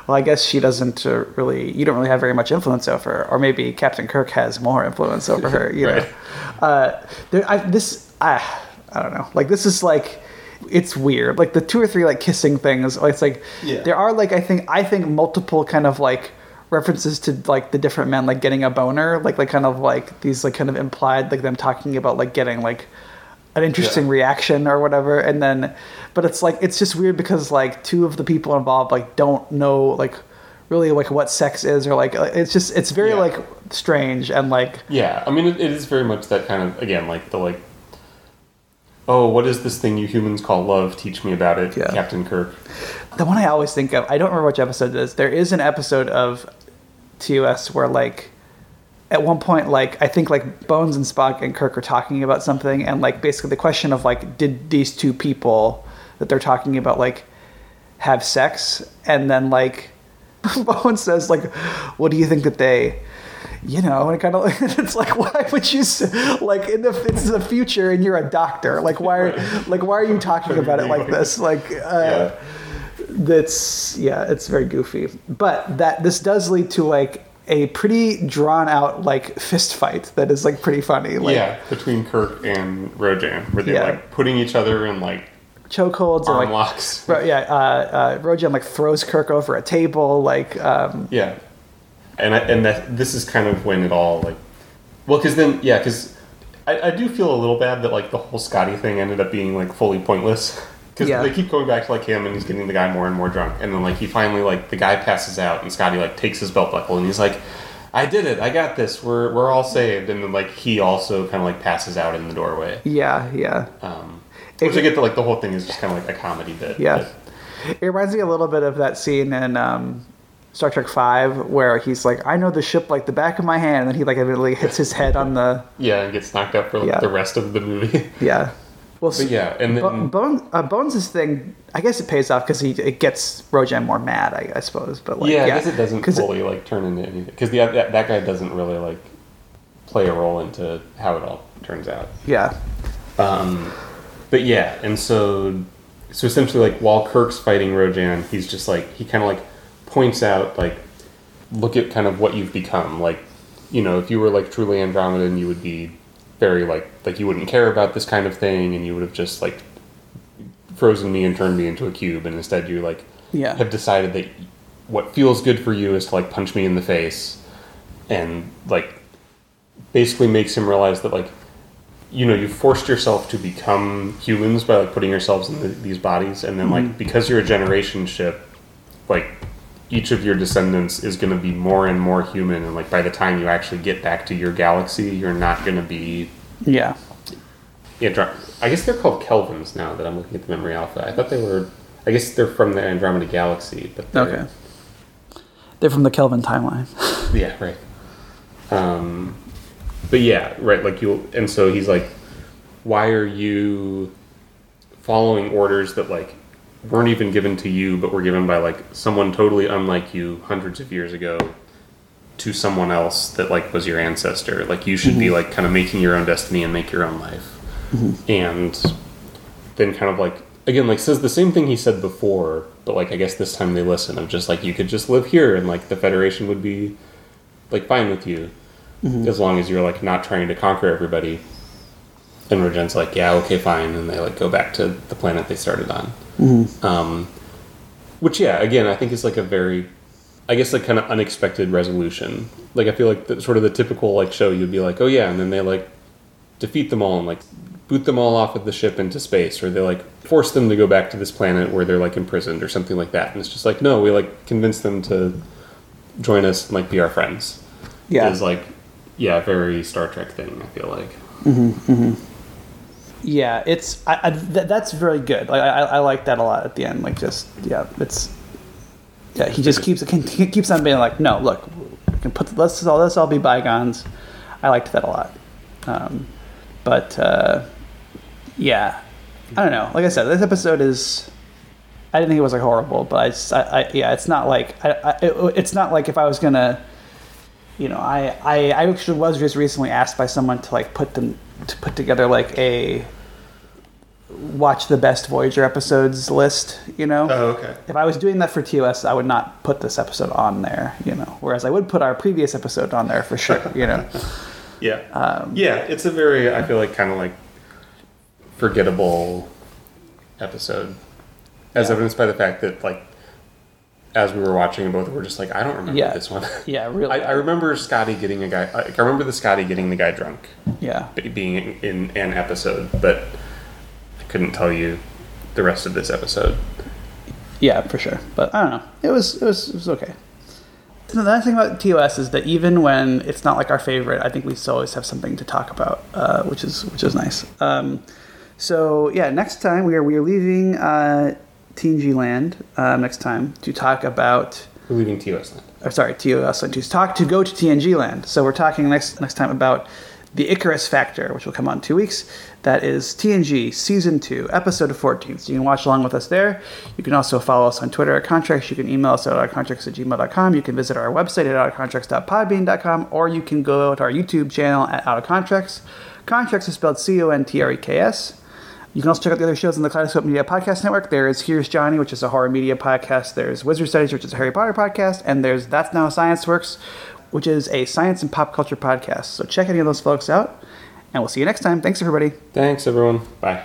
well, I guess she doesn't uh, really, you don't really have very much influence over her, or maybe Captain Kirk has more influence over her, you know. Uh, there, I, this, I, I don't know, like this is like, it's weird. Like the two or three like kissing things, it's like Yeah. there are like I think I think multiple kind of like references to like the different men like getting a boner, like like kind of like these like kind of implied like them talking about like getting like an interesting Yeah. reaction or whatever and then but it's like it's just weird because like two of the people involved like don't know like really like what sex is or like it's just it's very Yeah. like strange and like Yeah, I mean, it, it is very much that kind of again, like the like, oh, what is this thing you humans call love? Teach me about it, Yeah. Captain Kirk. the one I always think of, I don't remember which episode it is. There is an episode of TOS where like at one point like I think like Bones and Spock and Kirk are talking about something and like basically the question of like did these two people that they're talking about like have sex and then like Bones says like what do you think that they you know, and it kind of it's like, why would you say, like in the it's the future and you're a doctor, like why are like why are you talking about it like this? Like, uh, Yeah. that's yeah, it's very goofy. But that this does lead to like a pretty drawn out like fist fight that is like pretty funny. Like yeah, between Kirk and Rojan, where they're Yeah. like putting each other in like chokeholds and like locks. Ro- yeah, uh, uh, Rojan like throws Kirk over a table. Like um, Yeah, and I, and that this is kind of when it all like, well, because then yeah, because I, I do feel a little bad that like the whole Scotty thing ended up being like fully pointless. Because Yeah. they keep going back to like him and he's getting the guy more and more drunk, and then like he finally like the guy passes out and Scotty like takes his belt buckle and he's like, "I did it, I got this, we're we're all saved," and then like he also kind of like passes out in the doorway. yeah, yeah. Um, which I get that like the whole thing is just kind of like a comedy bit. Yeah. but- It reminds me a little bit of that scene in um, Star Trek Five, where he's like, "I know the ship like the back of my hand," and then he like immediately hits his head on the Yeah, and gets knocked out for like, Yeah. the rest of the movie. yeah. Well, but yeah, and then Bo- Bone, uh, Bones' thing, I guess it pays off because he it gets Rojan more mad, I, I suppose. But like, yeah, I guess it doesn't 'Cause it- fully like turn into anything because that, that guy doesn't really like play a role into how it all turns out. yeah, Um, but yeah, and so so essentially, like while Kirk's fighting Rojan, he's just like he kind of like points out like look at kind of what you've become. Like you know, if you were like truly Andromedan, you would be very like like you wouldn't care about this kind of thing, and you would have just like frozen me and turned me into a cube, and instead you like Yeah. have decided that what feels good for you is to like punch me in the face, and like basically makes him realize that like you know you've forced yourself to become humans by like putting yourselves in the, these bodies and then like mm-hmm. because you're a generation ship like each of your descendants is going to be more and more human and like by the time you actually get back to your galaxy you're not going to be yeah, Andro- i guess they're called Kelvans now that i'm looking at the memory alpha i thought they were i guess they're from the andromeda galaxy but they're- okay. They're from the Kelvin timeline. Yeah, right. Um, but yeah, right. Like you, and so he's like, "Why are you following orders that like weren't even given to you, but were given by like someone totally unlike you hundreds of years ago to someone else that like was your ancestor? Like you should be mm-hmm. like kind of making your own destiny and make your own life." Mm-hmm. And then kind of like again like says the same thing he said before but like i guess this time they listen of just like you could just live here and like the federation would be like fine with you mm-hmm. as long as you're like not trying to conquer everybody. And Rojan's like yeah okay fine. And they like go back to the planet they started on Mm-hmm. um, which yeah again i think is like a very i guess like kind of unexpected resolution. Like i feel like the, sort of the typical like show you'd be like oh yeah and then they like defeat them all and like boot them all off of the ship into space or they like force them to go back to this planet where they're like imprisoned or something like that. And it's just like no we like convince them to join us and like be our friends. Yeah. is like yeah very star trek thing i feel like mm-hmm, mm-hmm. Yeah, it's I, I, th- that's very good. Like I, I like that a lot at the end. Like just yeah, it's yeah. He just keeps he keeps on being like, no, look, we can put let's all let's all be bygones. I liked that a lot. Um, but uh, yeah, I don't know. Like I said, this episode is. I didn't think it was like horrible, but I, I, I yeah, it's not like I, I it, it's not like if I was gonna you know, I, I, I actually was just recently asked by someone to like put them to put together like a watch the best Voyager episodes list. You know, Oh, okay if I was doing that for TOS, I would not put this episode on there. You know, whereas I would put our previous episode on there for sure. You know, yeah Um, yeah it's a very i feel like kind of like forgettable episode as Yeah. evidenced by the fact that like as we were watching both we're just like i don't remember Yeah. this one yeah, really, I, I remember Scotty getting a guy. I remember the Scotty getting the guy drunk, yeah, be- being in, in an episode, but I couldn't tell you the rest of this episode. yeah, for sure. But I don't know. It was it was it was okay. The nice thing about TOS is that even when it's not like our favorite, I think we still always have something to talk about, uh, which is which is nice. Um, so yeah, next time we are we are leaving uh, TNG Land uh, next time to talk about. We're leaving TOS land. Or sorry, TOS Land to talk to go to TNG Land. So we're talking next next time about the Icarus Factor, which will come on in two weeks. That is TNG Season 2, Episode 14. So you can watch along with us there. You can also follow us on Twitter at Contreks. You can email us at outofcontreks at gmail.com. You can visit our website at outofcontreks.podbean.com, or you can go to our YouTube channel at Out of Contreks. Contreks is spelled C O N T R E K S. You can also check out the other shows on the Kaleidoscope Media Podcast Network. There is Here's Johnny, which is a horror media podcast. There's Wizard Studies, which is a Harry Potter podcast. And there's That's Now Science Works, which is a science and pop culture podcast. So check any of those folks out. And we'll see you next time. Thanks, everybody. Thanks, everyone. Bye.